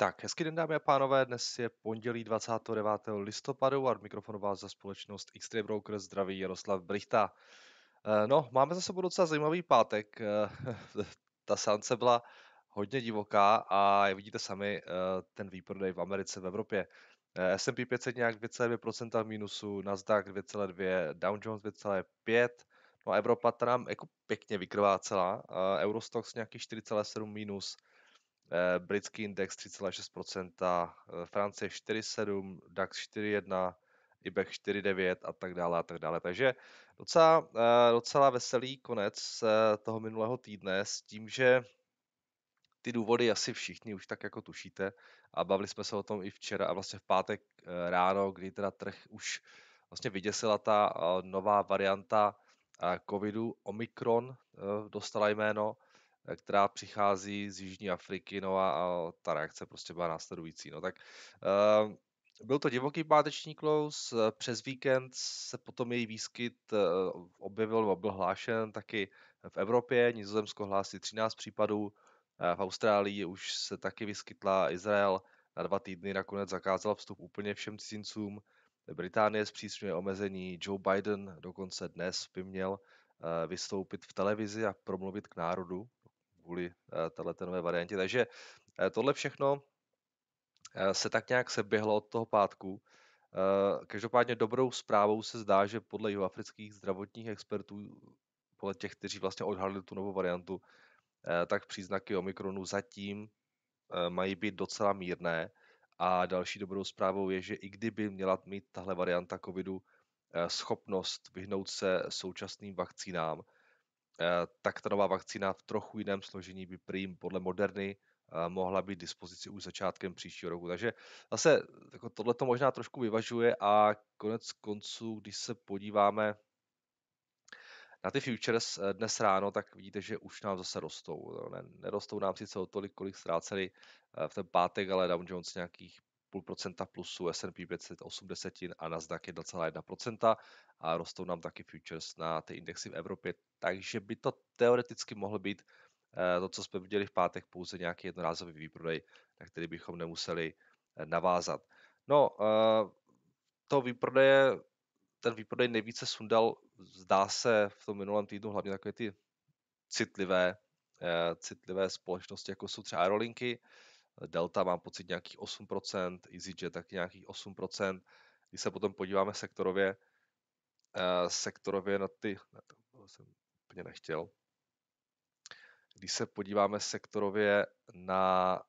Tak, hezký den dámy a pánové, dnes je pondělí 29. listopadu a mikrofonu vás za společnost X-Ray Broker zdraví Jaroslav Brichta. Eh, no, máme za sebou docela zajímavý pátek. Eh, ta sance byla hodně divoká a vidíte sami, eh, ten výprodej v Americe, v Evropě. S&P 500 nějak 2,2% v mínusu, Nasdaq 2,2, Dow Jones 2,5, no a Evropa nám jako pěkně vykrvácela, Eurostox nějaký 4,7 minus, britský index 3,6%, eh, Francie 4,7%, DAX 4,1%, IBEX 4,9 a tak dále a tak dále. Takže docela, eh, docela veselý konec toho minulého týdne s tím, že ty důvody asi všichni už tak jako tušíte a bavili jsme se o tom i včera a vlastně v pátek ráno, kdy teda trh už vlastně vyděsila ta nová varianta covidu, Omikron dostala jméno, Eh, která přichází z Jižní Afriky, no a, a ta reakce prostě byla následující. No tak uh, byl to divoký páteční close, eh, přes víkend se potom její výskyt objevil, byl hlášen taky v Evropě, Nizozemsko hlásí 13 případů, v Austrálii už se taky vyskytla Izrael, na dva týdny nakonec zakázal vstup úplně všem cizincům, Británie zpřísňuje omezení, Joe Biden dokonce dnes by měl vystoupit v televizi a promluvit k národu, kvůli eh, této nové variantě. Takže eh, tohle všechno eh, se tak nějak seběhlo od toho pátku. Každopádně dobrou zprávou se zdá, že podle jihoafrických zdravotních expertů, podle těch, kteří vlastně odhalili tu novou variantu, tak příznaky Omikronu zatím mají být docela mírné. A další dobrou zprávou je, že i kdyby měla mít tahle varianta covidu schopnost vyhnout se současným vakcínám, tak ta nová vakcína v trochu jiném složení by prým podle Moderny eh, mohla být dispozici už začátkem příštího roku. Takže zase jako tohle to možná trošku vyvažuje a konec konců, když se podíváme na ty futures eh, dnes ráno, tak vidíte, že už nám zase rostou. Ne, nerostou nám sice o tolik, kolik ztráceli v ten pátek, ale Dow Jones nějakých půl procenta plusu, S&P 580 a Nasdaq 1,1% a rostou nám taky futures na ty indexy v Evropě, takže by to teoreticky mohlo být eh, to, co jsme viděli v pátek, pouze nějaký jednorázový výprodej, na který bychom nemuseli eh, navázat. No, eh, to výprodeje, ten výprodej nejvíce sundal, zdá se v tom minulém týdnu, hlavně takové ty citlivé, citlivé společnosti, jako jsou třeba aerolinky, Delta mám pocit nějakých 8%, EasyJet taky nějakých 8%. Když se potom podíváme sektorově, sektorově na ty, na to jsem úplně nechtěl. Když se podíváme sektorově na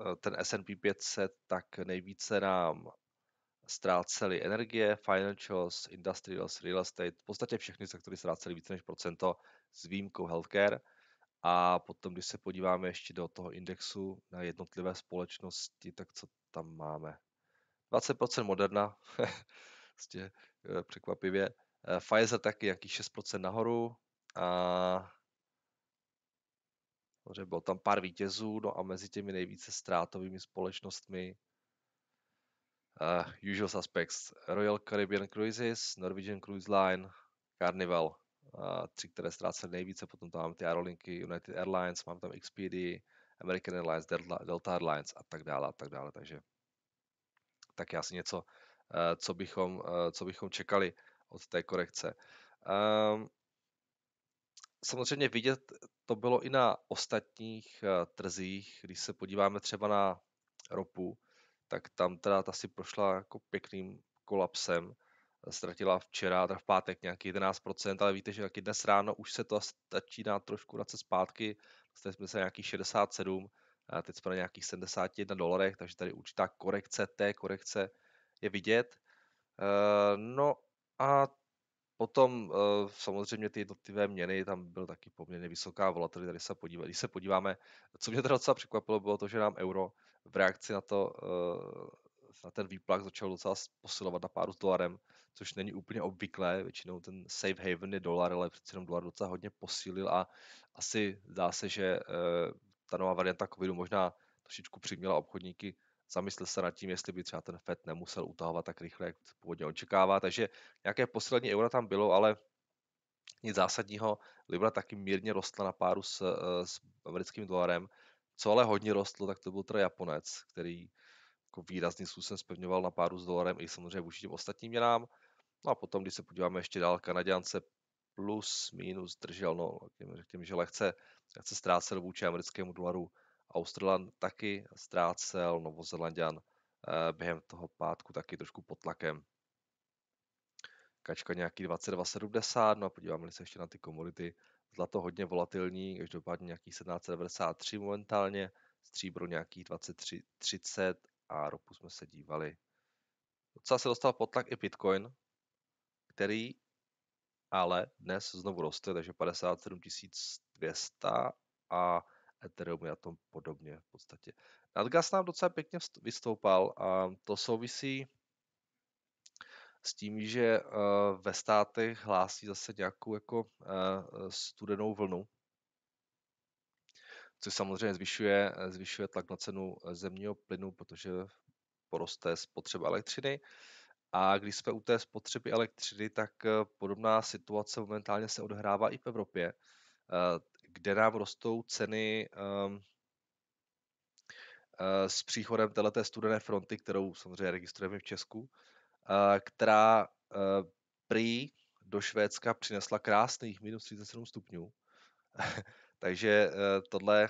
eh, ten S&P 500, tak nejvíce nám ztráceli energie, financials, industrials, real estate, v podstatě všechny sektory ztráceli více než procento s výjimkou healthcare. A potom, když se podíváme ještě do toho indexu na jednotlivé společnosti, tak co tam máme? 20% Moderna, eh, překvapivě. Eh, Pfizer taky jaký 6% nahoru a bylo tam pár vítězů, no a mezi těmi nejvíce ztrátovými společnostmi uh, usual suspects Royal Caribbean Cruises, Norwegian Cruise Line, Carnival, tři, které ztrácely nejvíce, potom tam máme ty aerolinky United Airlines, mám tam XPD, American Airlines, Delta, Delta Airlines a tak dále a tak dále, takže tak asi něco, uh, co bychom, uh, co bychom čekali od té korekce. Um, samozřejmě vidět to bylo i na ostatních uh, trzích, když se podíváme třeba na ropu, tak tam teda ta si prošla jako pěkným kolapsem. Ztratila včera, teda v pátek nějaký 11%, ale víte, že taky dnes ráno už se to začíná trošku vracet zpátky. Dostali jsme se nějakých 67, a teď jsme na nějakých 71 dolarech, takže tady určitá korekce té korekce je vidět. No a potom samozřejmě ty jednotlivé měny, tam byl taky poměrně vysoká volatilita, když se, podíváme, když se podíváme, co mě teda docela překvapilo, bylo to, že nám euro v reakci na to, na ten výplach začal docela posilovat na páru s dolarem, což není úplně obvyklé, většinou ten safe haven je dolar, ale přece jenom dolar docela hodně posílil a asi zdá se, že ta nová varianta covidu možná trošičku přiměla obchodníky zamyslet se nad tím, jestli by třeba ten FED nemusel utahovat tak rychle, jak původně očekává. Takže nějaké posílení eura tam bylo, ale nic zásadního. Libra taky mírně rostla na páru s, s americkým dolarem, Co ale hodně rostlo, tak to byl teda Japonec, který jako výrazným způsobem spevňoval na páru s dolarem i samozřejmě vůči těm ostatním měnám. No a potom, když se podíváme ještě dál, Kanaděnce plus, minus držel, no, řekněme, že lehce, lehce ztrácel vůči americkému dolaru. Australan taky ztrácel, Novozelandian eh, během toho pátku taky trošku pod tlakem. Kačka nějaký 22,70, no a podíváme se ještě na ty komodity. Zlato hodně volatilní, každopádně nějaký 1793 momentálně, stříbro nějakých 23,30 a ropu jsme se dívali. Docela se dostal pod tlak i Bitcoin, který ale dnes znovu roste, takže 57 200 a Ethereum je na tom podobně v podstatě. Nadgas nám docela pěkně vystoupal a to souvisí s tím, že ve státech hlásí zase nějakou jako studenou vlnu, což samozřejmě zvyšuje, zvyšuje tlak na cenu zemního plynu, protože poroste spotřeba elektřiny. A když jsme u té spotřeby elektřiny, tak podobná situace momentálně se odhrává i v Evropě, kde nám rostou ceny ehm, s příchodem této studené fronty, kterou samozřejmě registrujeme v Česku, která prý do Švédska přinesla krásných minus 37 stupňů. Takže tohle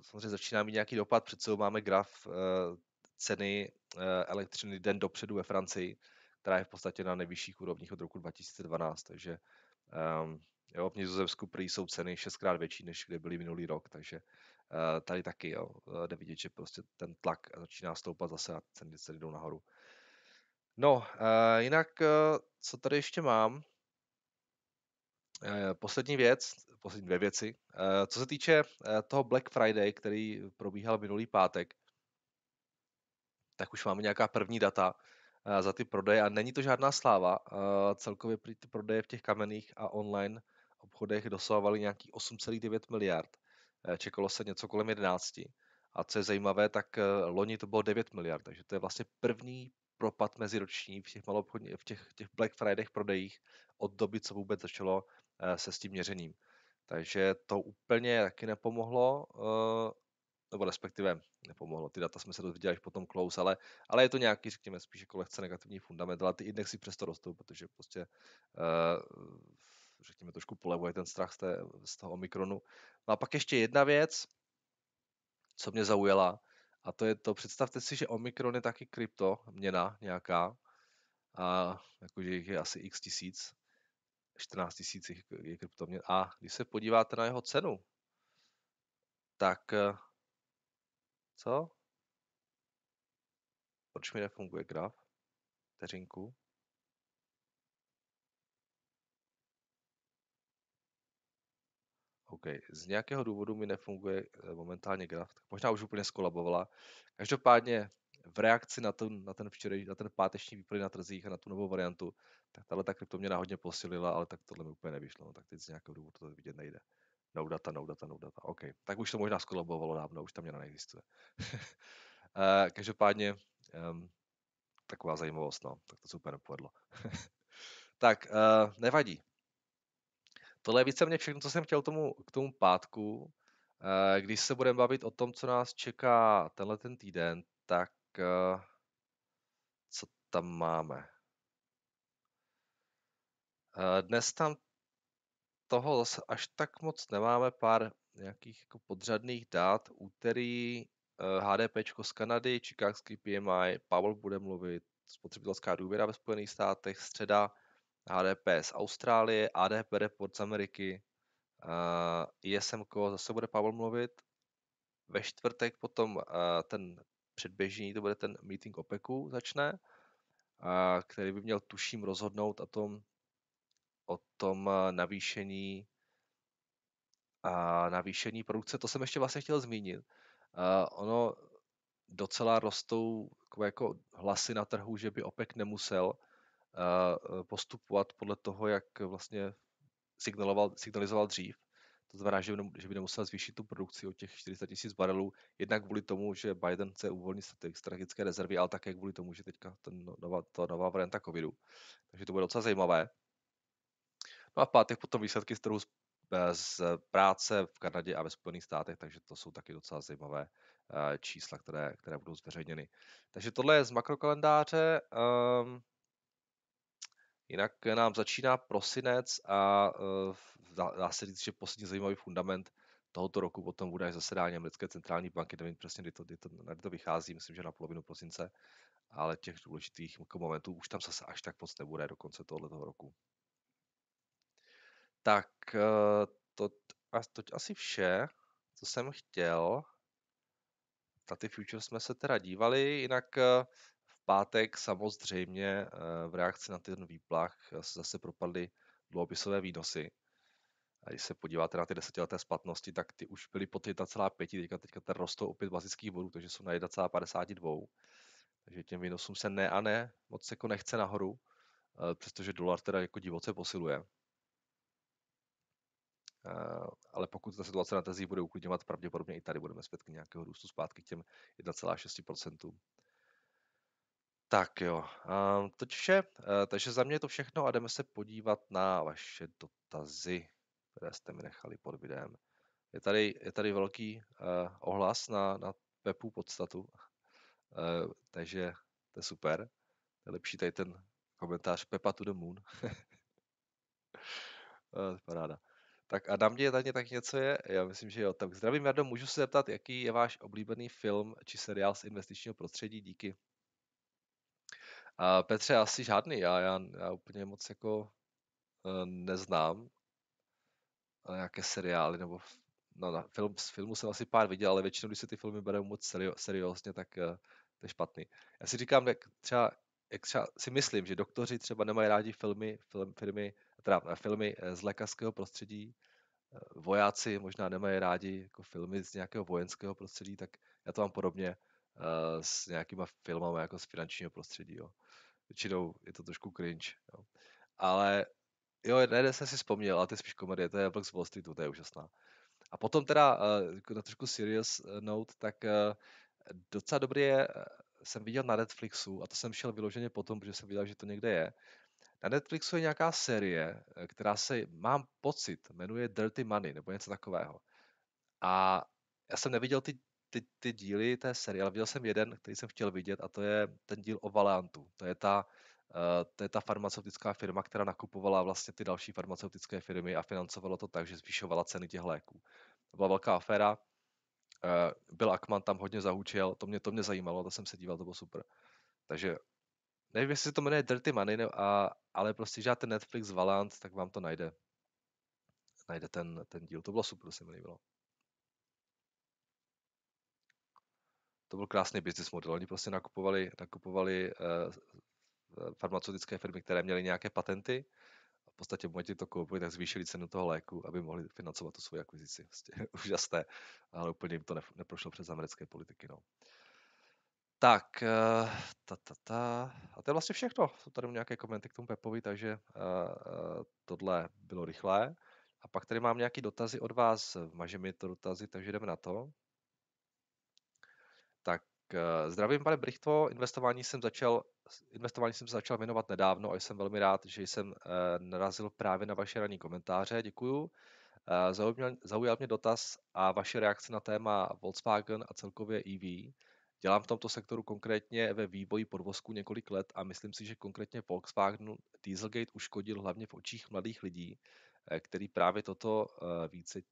samozřejmě začíná mít nějaký dopad. Před sebou máme graf ceny elektřiny den dopředu ve Francii, která je v podstatě na nejvyšších úrovních od roku 2012. Takže um, jo, v Nizozemsku prý jsou ceny šestkrát větší, než kde byly minulý rok, takže tady taky jo, jde vidět, že prostě ten tlak začíná stoupat zase a ceny, ceny jdou nahoru. No, jinak, co tady ještě mám? Uh, poslední věc, poslední dvě věci. Uh, co se týče uh, toho Black Friday, který probíhal minulý pátek, tak už máme nějaká první data za ty prodeje a není to žádná sláva. Celkově ty prodeje v těch kamenných a online obchodech dosahovaly nějaký 8,9 miliard. Čekalo se něco kolem 11. A co je zajímavé, tak loni to bylo 9 miliard, takže to je vlastně první propad meziroční v těch, v těch, těch Black Friday prodejích od doby, co vůbec začalo eh, se s tím měřením. Takže to úplně taky nepomohlo, eh, nebo respektive nepomohlo. Ty data jsme se dozvěděli až potom close, ale, ale je to nějaký, řekněme, spíš jako lehce negativní fundament, ale ty indexy přesto rostou, protože prostě uh, řekněme, trošku polevuje ten strach z, té, z toho Omikronu. No a pak ještě jedna věc, co mě zaujala, a to je to, představte si, že Omikron je taky krypto, měna nějaká, a jakože jich je asi x tisíc, 14 tisíc je kryptoměn. A když se podíváte na jeho cenu, tak eh, co? Proč mi nefunguje graf? Vteřinku. OK, z nějakého důvodu mi nefunguje eh, momentálně graf, tak možná už úplně skolabovala. Každopádně v reakci na, ten, na ten včerej, na ten páteční výprodej na trzích a na tu novou variantu, tak tahle ta kryptoměna hodně posilila, ale tak tohle mi úplně nevyšlo, no, tak teď z nějakého důvodu to vidět nejde. No data, no data, no data. OK, tak už to možná skolabovalo dávno, už ta měna neexistuje. Eh, každopádně um, taková zajímavost, no, tak to se úplně nepovedlo. tak, uh, nevadí. Tohle je víceméně všechno, co jsem chtěl tomu, k tomu pátku. Eh, když se budeme bavit o tom, co nás čeká tenhle ten týden, tak co tam máme? Eh, dnes tam toho zase až tak moc nemáme, pár nějakých jako podřadných dát. Úterý HDP z Kanady, Chicagský PMI, Pavel bude mluvit, spotřebitelská důvěra ve Spojených státech, středa HDP z Austrálie, ADP report z Ameriky, uh, ISM zase bude Pavel mluvit. Ve čtvrtek potom ten předběžný, to bude ten meeting OPECu začne, uh, který by měl tuším rozhodnout o tom, o tom navýšení a navýšení produkce. To jsem ještě vlastně chtěl zmínit. Uh, ono docela rostou jako hlasy na trhu, že by OPEC nemusel E, postupovat podle toho, jak vlastně signalizoval, signalizoval dřív. To znamená, že by, že by nemusel zvýšit tu produkci o těch 400 tisíc barelů, jednak kvůli tomu, že Biden chce uvolnit strategické rezervy, ale také kvůli tomu, že teďka ten no, nová, ta nová varianta covidu. Takže to bude docela zajímavé. No a v pátek potom výsledky z trhu z práce v Kanadě a ve Spojených státech, takže to jsou taky docela zajímavé čísla, které, které budou zveřejněny. Takže tohle je z makrokalendáře. Um, jinak nám začíná prosinec a uh, dá, se říct, že poslední zajímavý fundament tohoto roku potom bude až zasedání americké centrální banky, nevím přesně, kdy to, kdy to, kdy to vychází, myslím, že na polovinu prosince, ale těch důležitých jako momentů už tam zase až tak moc nebude do konce tohoto roku. Tak eh, to, to asi vše, co jsem chtěl. Na ty futures jsme se teda dívali, jinak eh, pátek samozřejmě eh, v reakci na ten výplach se zase propadly dluhopisové výnosy. A když se podíváte na ty desetileté splatnosti, tak ty už byly pod 1,5, teďka, teďka ten rostou opět bazických bodů, takže jsou na 1,52. Takže těm výnosům se ne a ne moc jako nechce nahoru, přestože dolar teda jako divoce posiluje. Eh, ale pokud ta situace na trzích bude uklidňovat, pravděpodobně i tady budeme zpět k nějakého růstu zpátky k těm 1,6%. Tak jo, ehm, to vše. Eh, takže za mě je to všechno a jdeme se podívat na vaše dotazy, které jste mi nechali pod videem. Je tady, je tady velký uh, ohlas na, na Pepu podstatu, uh, takže to je super. Je lepší tady ten komentář Pepa to the moon. uh, paráda. Tak a na mě tady tak něco je, já myslím, že jo. Tak zdravím, Jardo, můžu se zeptat, jaký je váš oblíbený film či seriál z investičního prostředí? Díky. A Petře, asi žádný, já, já, já úplně moc jako uh, neznám nějaké seriály, nebo no, na film, z filmu jsem asi pár viděl, ale většinou, když se ty filmy berou moc serio, seriózně, tak uh, to je špatný. Já si říkám, jak třeba, jak třeba si myslím, že doktoři třeba nemají rádi filmy, film, filmy, teda filmy eh, z lékařského prostředí, eh, vojáci možná nemají rádi jako filmy z nějakého vojenského prostředí, tak já to mám podobně s nějakýma filmama jako z finančního prostředí. Jo. Většinou je to trošku cringe. Jo. Ale jo, jeden jsem si vzpomněl, ale to je spíš komedie, to je Black Wall Streetu, to je úžasná. A potom teda uh, na trošku serious note, tak uh, docela dobrý je, jsem viděl na Netflixu, a to jsem šel vyloženě potom, protože jsem viděl, že to někde je, na Netflixu je nějaká série, eh, která se, mám pocit, jmenuje Dirty Money nebo něco takového. A já jsem neviděl ty, ty, ty díly té série, ale viděl jsem jeden, který jsem chtěl vidět a to je ten díl o Valantu. To je ta, uh, to je ta farmaceutická firma, která nakupovala vlastně ty další farmaceutické firmy a financovalo to tak, že zvyšovala ceny těch léků. To byla velká aféra. Uh, Bill Ackman tam hodně zahučil, to mě, to mě zajímalo, to jsem se díval, to bylo super. Takže nevím, jestli se to jmenuje Dirty Money, ne, a, ale prostě, ten Netflix Valant, tak vám to najde. Najde ten, ten díl. To bylo super, to se mi líbilo. To byl krásný business model. Oni prostě nakupovali, nakupovali uh, farmaceutické firmy, které měly nějaké patenty. A v podstatě v momentě to koupili, tak zvýšili cenu toho léku, aby mohli financovat tu svoji akvizici. Prostě úžasné, ale úplně jim to neprošlo přes americké politiky. No. Tak, uh, ta, ta, ta. a to je vlastně všechno. Jsou tady nějaké komenty k tomu Pepovi, takže tohle bylo rychlé. A pak tady mám nějaké dotazy od vás, mažeme to dotazy, takže jdeme na to. Uh, zdravím, pane Brichto, investování jsem začal investování jsem začal věnovat nedávno a jsem velmi rád, že jsem uh, narazil právě na vaše ranní komentáře. Děkuju. Uh, zaujal, zaujal mě dotaz a vaše reakce na téma Volkswagen a celkově EV. Dělám v tomto sektoru konkrétně ve vývoji podvozku několik let a myslím si, že konkrétně Volkswagenu Dieselgate uškodil hlavně v očích mladých lidí, eh, který právě toto eh, více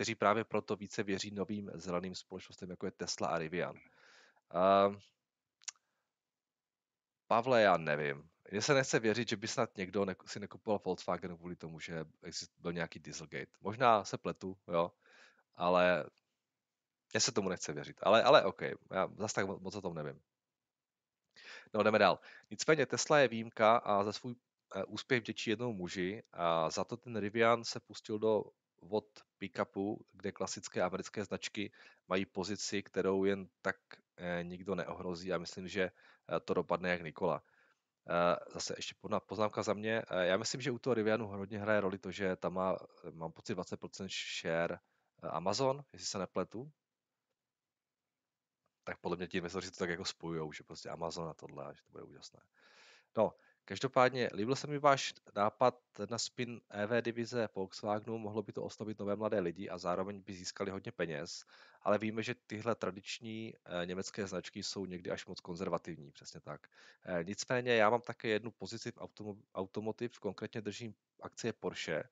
kteří právě proto více věří novým zeleným společnostem, jako je Tesla a Rivian. Uh, Pavle, já nevím. Mně se nechce věřit, že by snad někdo ne- si nekupoval Volkswagen kvůli tomu, že byl nějaký Dieselgate. Možná se pletu, jo, ale mně se tomu nechce věřit, ale, ale OK, já zase tak moc o tom nevím. No, jdeme dál. Nicméně Tesla je výjimka a za svůj eh, úspěch vděčí jednomu muži a za to ten Rivian se pustil do vod pick-upu, kde klasické americké značky mají pozici, kterou jen tak eh, nikdo neohrozí a myslím, že eh, to dopadne jak Nikola. Zase ještě poznámka za mě. Já myslím, že u toho Rivianu hodně hraje roli to, že tam má, mám pocit, 20% share Amazon, jestli se nepletu, tak podle mě ti investoři to tak jako spojujou, že prostě Amazon a tohle, že to bude úžasné. No, Každopádně líbil se mi váš nápad na spin EV divize Volkswagenu, mohlo by to oslovit nové mladé lidi a zároveň by získali hodně peněz, ale víme, že tyhle tradiční eh, německé značky jsou někdy až moc konzervativní, přesně tak. Eh, nicméně já mám také jednu pozici v automotiv, konkrétně držím akcie Porsche,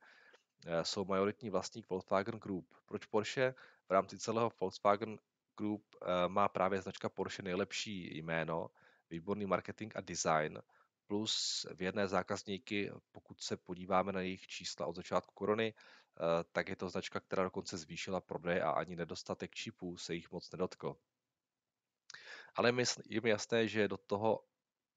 eh, jsou majoritní vlastník Volkswagen Group. Proč Porsche? V rámci celého Volkswagen Group má právě značka Porsche nejlepší jméno, výborný marketing a design, plus věrné zákazníky, pokud se podíváme na jejich čísla od začátku korony, eh, tak je to značka, která dokonce zvýšila prodej a ani nedostatek čipů se jich moc nedotkl. Ale je mi jasné, že do toho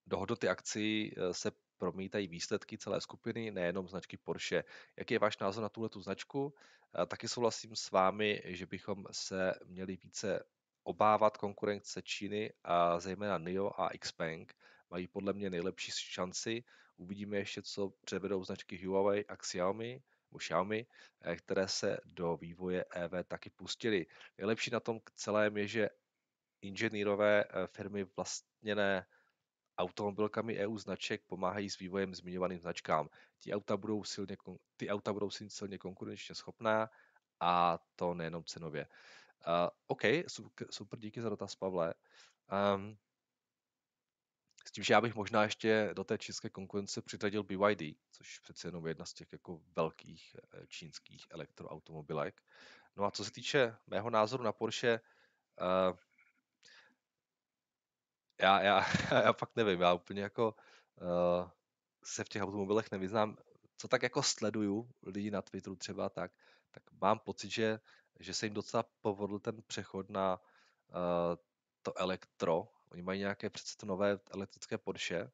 do hodnoty akcí eh, se promítají výsledky celé skupiny, nejenom značky Porsche. Jaký je váš názor na tuhle tu značku? Eh, taky souhlasím s vámi, že bychom se měli více obávat konkurence Číny a zejména NIO a Xpeng, mají podle mě nejlepší šanci. Uvidíme ještě, co převedou značky Huawei a Xiaomi, Xiaomi, eh, které se do vývoje EV taky pustily. Nejlepší na tom celém je, že inženýrové eh, firmy vlastněné automobilkami EU značek pomáhají s vývojem zmiňovaným značkám. Ty auta budou silně, ty auta budou silně konkurenčně schopná a to nejenom cenově. Uh, OK, super, super, díky za dotaz, Pavle. Um, s tím, že já bych možná ještě do té čínské konkurence přitadil BYD, což přece jenom jedna z těch jako velkých eh, čínských elektroautomobilek. No a co se týče mého názoru na Porsche, uh, já, já, já fakt nevím, já úplně jako uh, se v těch automobilech nevyznám. Co tak jako sleduju lidi na Twitteru třeba tak, tak mám pocit, že, že se jim docela povedl ten přechod na uh, to elektro, Oni mají nějaké přece to nové elektrické Porsche,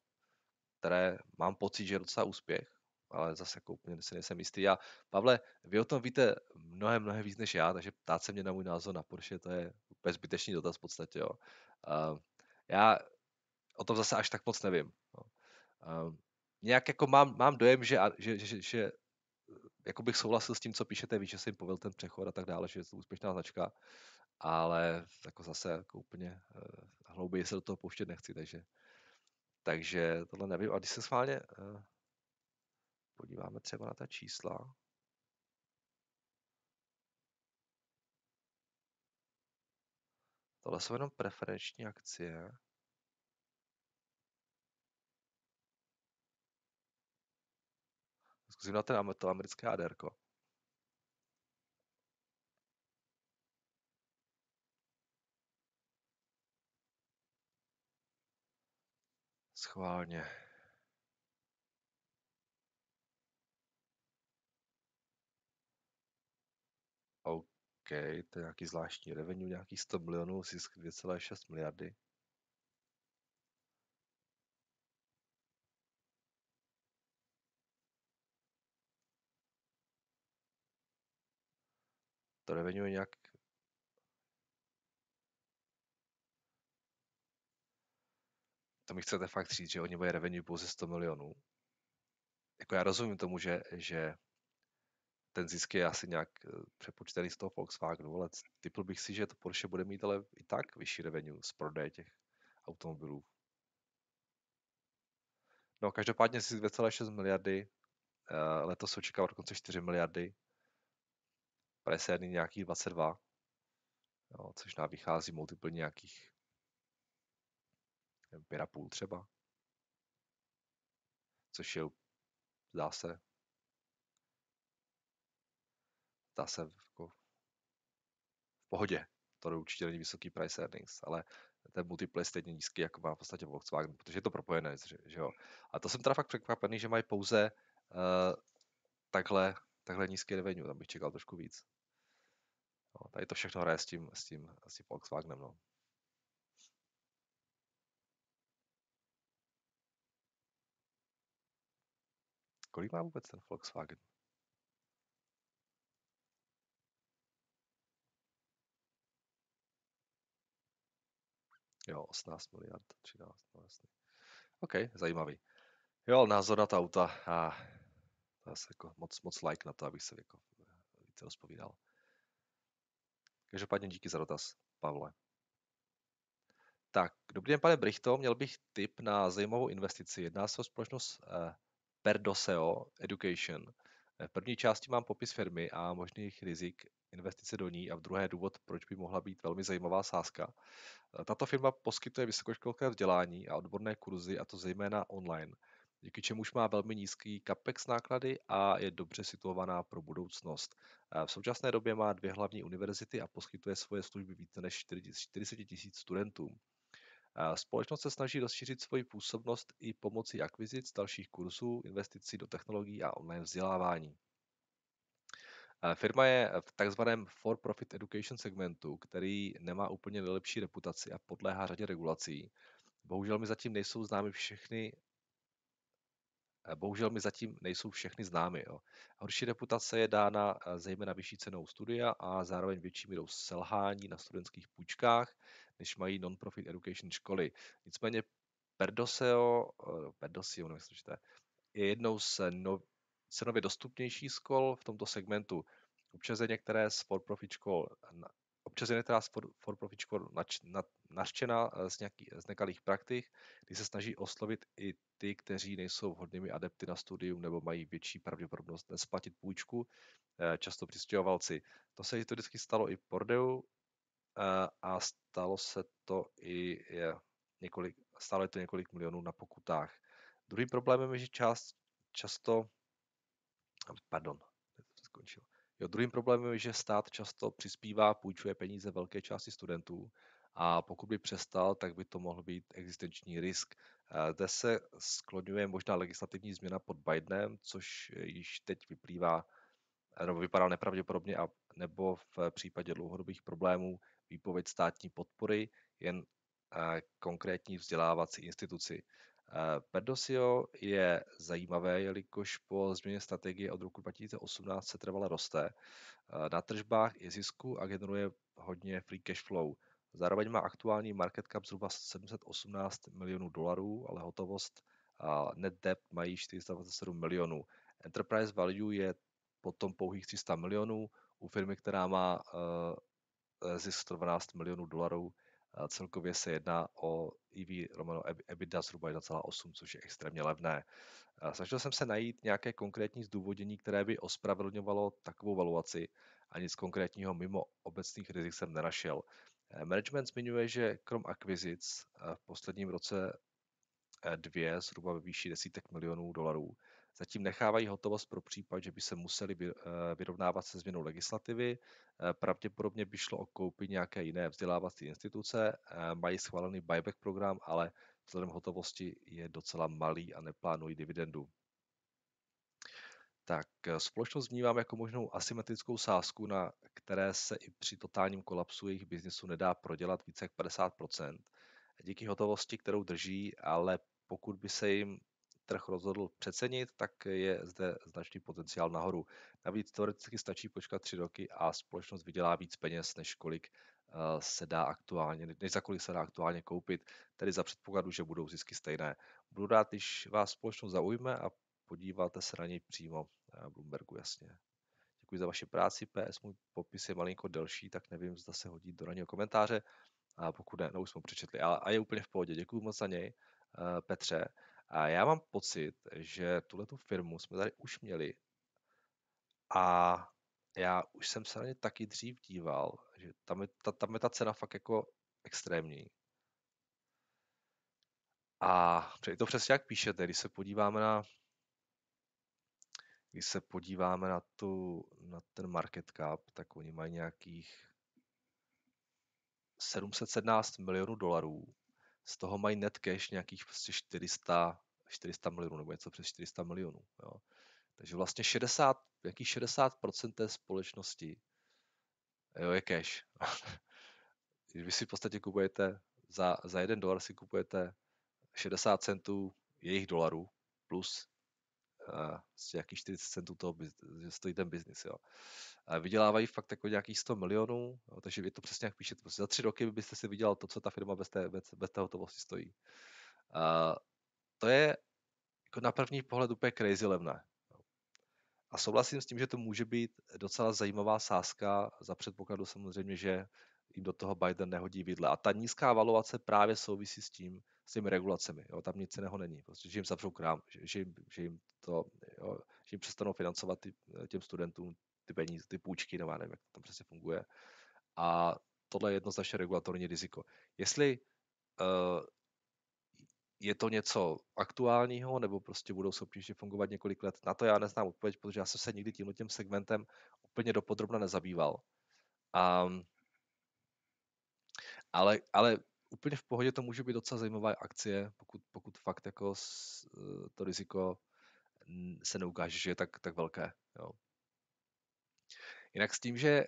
které mám pocit, že je docela úspěch, ale zase jako úplně si nejsem jistý. A Pavle, vy o tom víte mnohem, mnohem víc než já, takže ptát se mě na můj názor na Porsche, to je úplně zbytečný dotaz v podstatě. Jo. Uh, já o tom zase až tak moc nevím. Jo. Uh, nějak jako mám, mám dojem, že, že, že, že jako bych souhlasil s tím, co píšete, víš, že jsem jim povedl ten přechod a tak dále, že je to úspěšná značka, ale jako zase jako úplně uh, hlouběji se do toho pouštět nechci, takže, takže tohle nevím. A když se schválně uh, podíváme třeba na ta čísla, tohle jsou jenom preferenční akcie, Zkusím na ten, to americké ADR. Schválně. OK, to je nějaký zvláštní revenue, nějaký 100 milionů, zisk 2,6 miliardy. To revenue je nějak to mi chcete fakt říct, že oni mají revenue pouze 100 milionů. Jako já rozumím tomu, že, že ten zisk je asi nějak eh, přepočtený z toho Volkswagenu, ale typl bych si, že to Porsche bude mít ale i tak vyšší revenue z prodeje těch automobilů. No, každopádně si 2,6 miliardy, eh, letos očekává dokonce 4 miliardy, price nějakých 22, jo, což nám vychází multiple nějakých 5,5 třeba. Což je, zdá se, zdá se jako v pohodě. To určitě není vysoký price earnings, ale ten multiple je stejně nízký, jako má v podstatě Volkswagen, protože je to propojené, že jo. A to jsem teda fakt překvapený, že mají pouze uh, takhle, takhle nízký revenue, tam bych čekal trošku víc. No, tady to všechno hraje s tím, s tím, s tím Volkswagenem, no. Kolik má vůbec ten Volkswagen? Jo, 18 miliard, 13, no jasný. OK, zajímavý. Jo, názor na ta auta a je jako moc, moc like na to, abych se jako více rozpovídal. Každopádně díky za dotaz, Pavle. Tak, dobrý den, pane Brichto, měl bych tip na zajímavou investici. Jedná se o společnost eh, Perdoseo Education. V první části mám popis firmy a možných rizik investice do ní a v druhé důvod, proč by mohla být velmi zajímavá sázka. Tato firma poskytuje vysokoškolské vzdělání a odborné kurzy, a to zejména online, díky čemuž má velmi nízký capex náklady a je dobře situovaná pro budoucnost. V současné době má dvě hlavní univerzity a poskytuje svoje služby více než 40 tisíc studentům. Společnost se snaží rozšířit svoji působnost i pomocí akvizic dalších kurzů, investicí do technologií a online vzdělávání. Firma je v takzvaném for-profit education segmentu, který nemá úplně nejlepší reputaci a podléhá řadě regulací. Bohužel mi zatím nejsou známy všechny Bohužel mi zatím nejsou všechny známy. Jo. Horší reputace je dána zejména vyšší cenou studia a zároveň větší mírou selhání na studentských půjčkách, než mají non-profit education školy. Nicméně Perdoseo, Perdoseo nevím, je jednou z no, cenově dostupnějších škol v tomto segmentu. Občas je některé z for-profit škol občas je některá z for-profit škol nařčena eh, z, nějaký, z nekalých praktik, kdy se snaží oslovit i ty, kteří nejsou vhodnými adepty na studium nebo mají větší pravděpodobnost nesplatit půjčku, eh, často přistěhovalci. To se historicky stalo i Pordeu eh, a stalo se to i je, několik, stálo je to několik milionů na pokutách. Druhým problémem je, že část často pardon, to skončilo. Jo, druhým problémem je, že stát často přispívá, půjčuje peníze velké části studentů a pokud by přestal, tak by to mohl být existenční risk. Zde se skloňuje možná legislativní změna pod Bidenem, což již teď vyplývá, nebo vypadá nepravděpodobně, a nebo v případě dlouhodobých problémů výpověď státní podpory jen konkrétní vzdělávací instituci. Perdosio je zajímavé, jelikož po změně strategie od roku 2018 se trvale roste. Na tržbách je zisku a generuje hodně free cash flow. Zároveň má aktuální market cap zhruba 718 milionů dolarů, ale hotovost a net debt mají 427 milionů. Enterprise value je potom pouhých 300 milionů u firmy, která má zisk 12 milionů dolarů Celkově se jedná o EV romano EBITDA zhruba 1,8, což je extrémně levné. Snažil jsem se najít nějaké konkrétní zdůvodnění, které by ospravedlňovalo takovou valuaci a nic konkrétního mimo obecných rizik jsem nenašel. Management zmiňuje, že krom akvizic v posledním roce dvě, zhruba ve výši desítek milionů dolarů, Zatím nechávají hotovost pro případ, že by se museli eh, vyrovnávat se změnou legislativy. Eh, pravděpodobně by šlo o koupi nějaké jiné vzdělávací instituce. Eh, mají schválený buyback program, ale vzhledem hotovosti je docela malý a neplánují dividendu. Tak společnost vnímám jako možnou asymetrickou sázku, na které se i při totálním kolapsu jejich biznesu nedá prodělat více jak 50%. Díky hotovosti, kterou drží, ale pokud by se jim trh rozhodl přecenit, tak je zde značný potenciál nahoru. Navíc teoreticky stačí počkat tři roky a společnost vydělá víc peněz, než kolik eh, se dá aktuálně, než za kolik se dá aktuálně koupit, tedy za předpokladu, že budou zisky stejné. Budu rád, když vás společnost zaujme a podíváte se na něj přímo v Bloombergu, jasně. Děkuji za vaši práci, PS můj popis je malinko delší, tak nevím, zda se hodí do ranního komentáře, a pokud ne, no už jsme přečetli, ale a je úplně v pohodě. Děkuji moc za něj, eh, Petře. A já mám pocit, že tuhle tu firmu jsme tady už měli a já už jsem se na ně taky dřív díval, že tam je ta, tam je ta cena fakt jako extrémní. A je to přesně jak píšete, když se podíváme na když se podíváme na, tu, na ten market cap, tak oni mají nějakých 717 milionů dolarů z toho mají net cash nějakých prostě 400, 400 milionů nebo něco přes 400 milionů. Jo. Takže vlastně 60, jaký 60% té společnosti jo, je cash. Když vy si v podstatě kupujete za, za jeden dolar si kupujete 60 centů jejich dolarů plus uh, nějakých 40 centů toho, že stojí ten biznis. Jo vydělávají fakt jako nějakých 100 milionů, jo, takže vy to přesně jak píšete. Prostě za tři roky byste si vydělal to, co ta firma bez té, bez, bez té hotovosti stojí. A to je jako na první pohled úplně crazy levné. A souhlasím s tím, že to může být docela zajímavá sázka za předpokladu samozřejmě, že jim do toho Biden nehodí vidle. A ta nízká valuace právě souvisí s tím, s těmi regulacemi. Jo, tam nic jiného není. Prostě, že jim zavřou krám, že, že, jim, že jim to, jo, že jim přestanou financovat ty, těm studentům ty peníze, ty půjčky, nebo nevím, jak to tam přesně funguje. A tohle je jednoznačně regulatorní riziko. Jestli uh, je to něco aktuálního, nebo prostě budou ještě fungovat několik let, na to já neznám odpověď, protože já jsem se nikdy tímhle tím segmentem úplně dopodrobna nezabýval. Um, ale, ale úplně v pohodě to může být docela zajímavá akcie, pokud, pokud fakt jako eh, to riziko se neukáže, že je tak, tak velké. Jo. Jinak s tím, že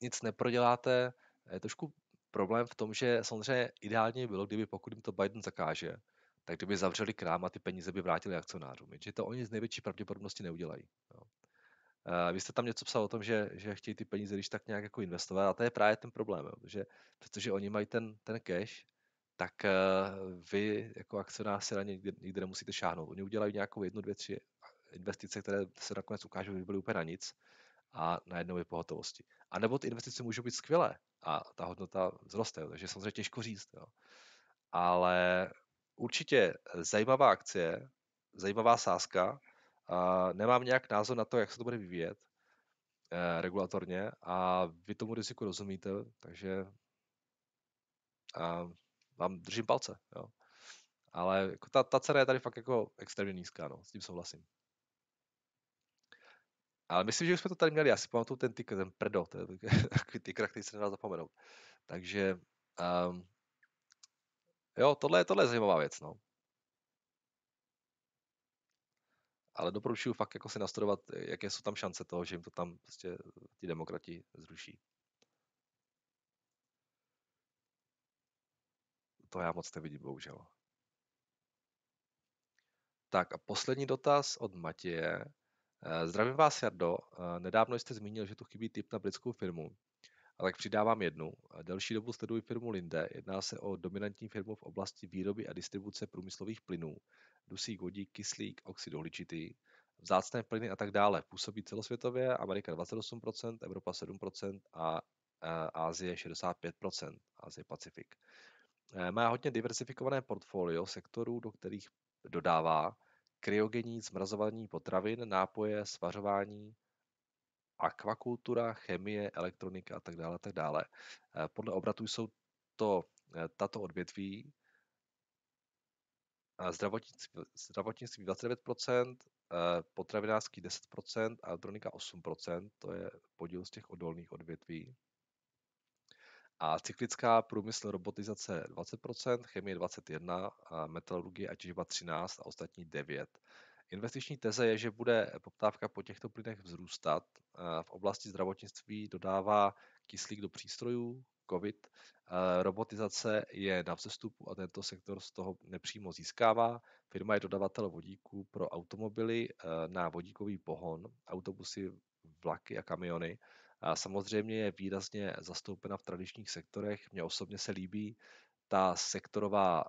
nic neproděláte, je trošku problém v tom, že samozřejmě ideálně bylo, kdyby pokud jim to Biden zakáže, tak kdyby zavřeli krám a ty peníze by vrátili akcionářům. Jenže to oni z největší pravděpodobnosti neudělají. Jo. Uh, vy jste tam něco psal o tom, že, že chtějí ty peníze když tak nějak jako investovat a to je právě ten problém, jo, že protože oni mají ten, ten cash, tak uh, vy jako akcionář se na ně nikdy, nikdy nemusíte šáhnout. Oni udělají nějakou jednu, dvě, tři investice, které se nakonec ukážou, že by byly úplně na nic a najednou je pohotovosti. A nebo ty investice můžou být skvělé a ta hodnota vzroste, jo, takže samozřejmě těžko říct. Jo. Ale určitě zajímavá akcie, zajímavá sázka, a nemám nějak názor na to, jak se to bude vyvíjet eh, regulatorně a vy tomu riziku rozumíte, takže a vám držím palce. Jo. Ale jako ta, ta cena je tady fakt jako extrémně nízká, no, s tím souhlasím. Ale myslím, že už jsme to tady měli, já si pamatuju ten ticker, ten prdo, to je takový ticker, který se nedá zapomenout. Takže um, jo, tohle je, tohle je zajímavá věc, no. Ale doporučuji fakt jako si nastudovat, jaké jsou tam šance toho, že jim to tam prostě ti demokrati zruší. To já moc nevidím, bohužel. Tak a poslední dotaz od Matěje. Eh, zdravím vás, Jardo. Eh, nedávno jste zmínil, že tu chybí tip na britskou firmu. A tak přidávám jednu. Delší dobu sleduji firmu Linde. Jedná se o dominantní firmu v oblasti výroby a distribuce průmyslových plynů. Dusík, vodík, kyslík, oxid uhličitý vzácné plyny a tak dále. Působí celosvětově, Amerika 28%, Evropa 7% a Ázie 65%, Ázie Pacifik. E, má hodně diversifikované portfolio sektorů, do kterých dodává kryogenní zmrazování potravin, nápoje, svařování, akvakultura, chemie, elektronika a tak dále. Tak dále. E, podle obratů jsou to e, tato odvětví zdravotnictví, zdravotnictví 29%, Eh, potravinářský 10% a elektronika 8%, to je podíl z těch odolných odvětví. A cyklická průmysl robotizace 20%, chemie 21%, a metalurgie a těžba 13% a ostatní 9%. Investiční teze je, že bude poptávka po těchto plynech vzrůstat. Eh, v oblasti zdravotnictví dodává kyslík do přístrojů, COVID. Eh, robotizace je na vzestupu a tento sektor z toho nepřímo získává. Firma je dodavatel vodíků pro automobily eh, na vodíkový pohon, autobusy, vlaky a kamiony. A samozřejmě je výrazně zastoupena v tradičních sektorech. Mně osobně se líbí ta sektorová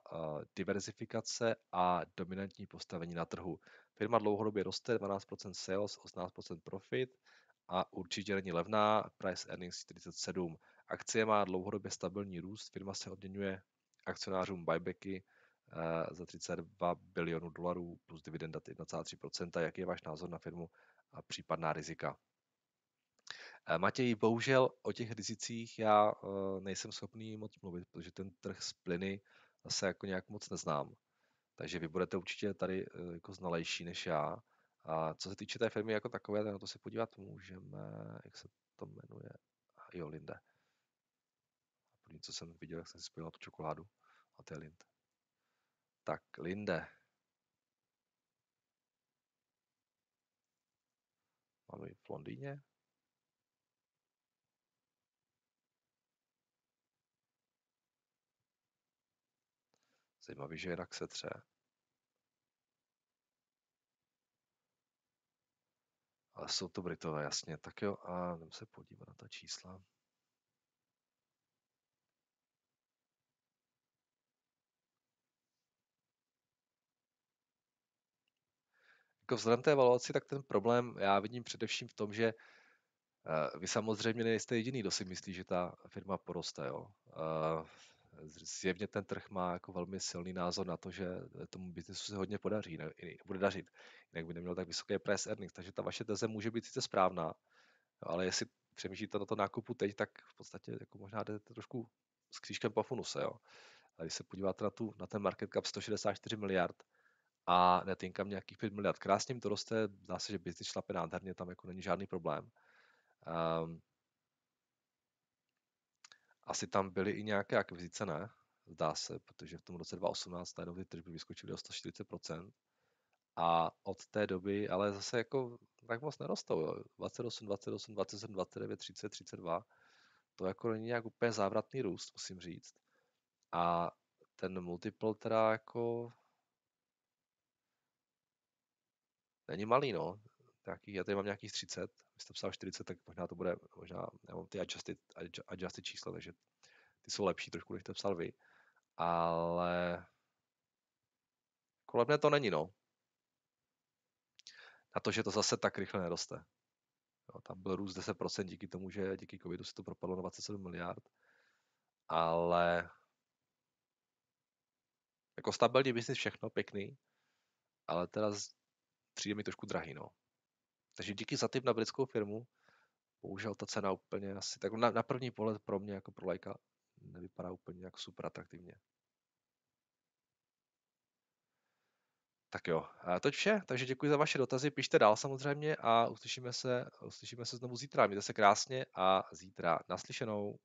diverzifikace a dominantní postavení na trhu. Firma dlouhodobě roste, 12% sales, 18% profit a určitě není levná, price earnings 47. Akcie má dlouhodobě stabilní růst, firma se odměňuje akcionářům buybacky eh, za 32 bilionů dolarů plus dividenda 1,3%. Jaký je váš názor na firmu a případná rizika? Eh, Matěj, bohužel o těch rizicích já eh, nejsem schopný moc mluvit, protože ten trh z plyny zase jako nějak moc neznám. Takže vy budete určitě tady jako znalejší než já. A co se týče té firmy jako takové, na to se podívat můžeme, jak se to jmenuje. Jo, Linde. První, co jsem viděl, jak jsem si spojil tu čokoládu. A to je Lind. Tak, Linde. Máme v Londýně. Zajímavý, že jinak se tře. Ale jsou to Britové, jasně. Tak jo, a jdem se podívat na ta čísla. jako vzhledem té evaluaci, tak ten problém já vidím především v tom, že Eh, vy samozřejmě nejste jediný, kdo si myslí, že ta firma poroste. Jo. Zjevně ten trh má jako velmi silný názor na to, že tomu biznesu se hodně podaří, ne, bude dařit. Jinak by neměl tak vysoké price earnings. Takže ta vaše teze může být sice správná, ale jestli přemýšlíte na to nákupu teď, tak v podstatě jako možná jdete trošku s křížkem po funuse. Jo. A když se podíváte na, tu, na ten market cap 164 miliard a net income nějakých 5 miliard, krásně to roste, zdá se, že business šlape nádherně, tam jako není žádný problém. Um, asi tam byly i nějaké akvizice, ne? Zdá se, protože v tom roce 2018 najednou ty tržby vyskočily o 140%. A od té doby, ale zase jako tak moc nerostou. Jo. 28, 28, 27, 29, 30, 32. To jako není nějak úplně závratný růst, musím říct. A ten multiple teda jako není malý, no. Nějaký, já tady mám nějakých 30, vy jste psal 40, tak možná to bude, možná, já mám ty adjusted, adjusted čísla, takže ty jsou lepší trošku, než jste psal vy. Ale kolem mě to není, no. Na to, že to zase tak rychle neroste. Jo, tam byl růst 10% díky tomu, že díky covidu se to propadlo na 27 miliard. Ale jako stabilní biznis všechno, pěkný, ale teda přijde mi trošku drahý, no. Takže díky za tip na britskou firmu, bohužel ta cena úplně asi, tak na, na první pohled pro mě jako pro lajka nevypadá úplně jako super atraktivně. Tak jo, to je vše, takže děkuji za vaše dotazy, pište dál samozřejmě a uslyšíme se, uslyšíme se znovu zítra. Mějte se krásně a zítra naslyšenou.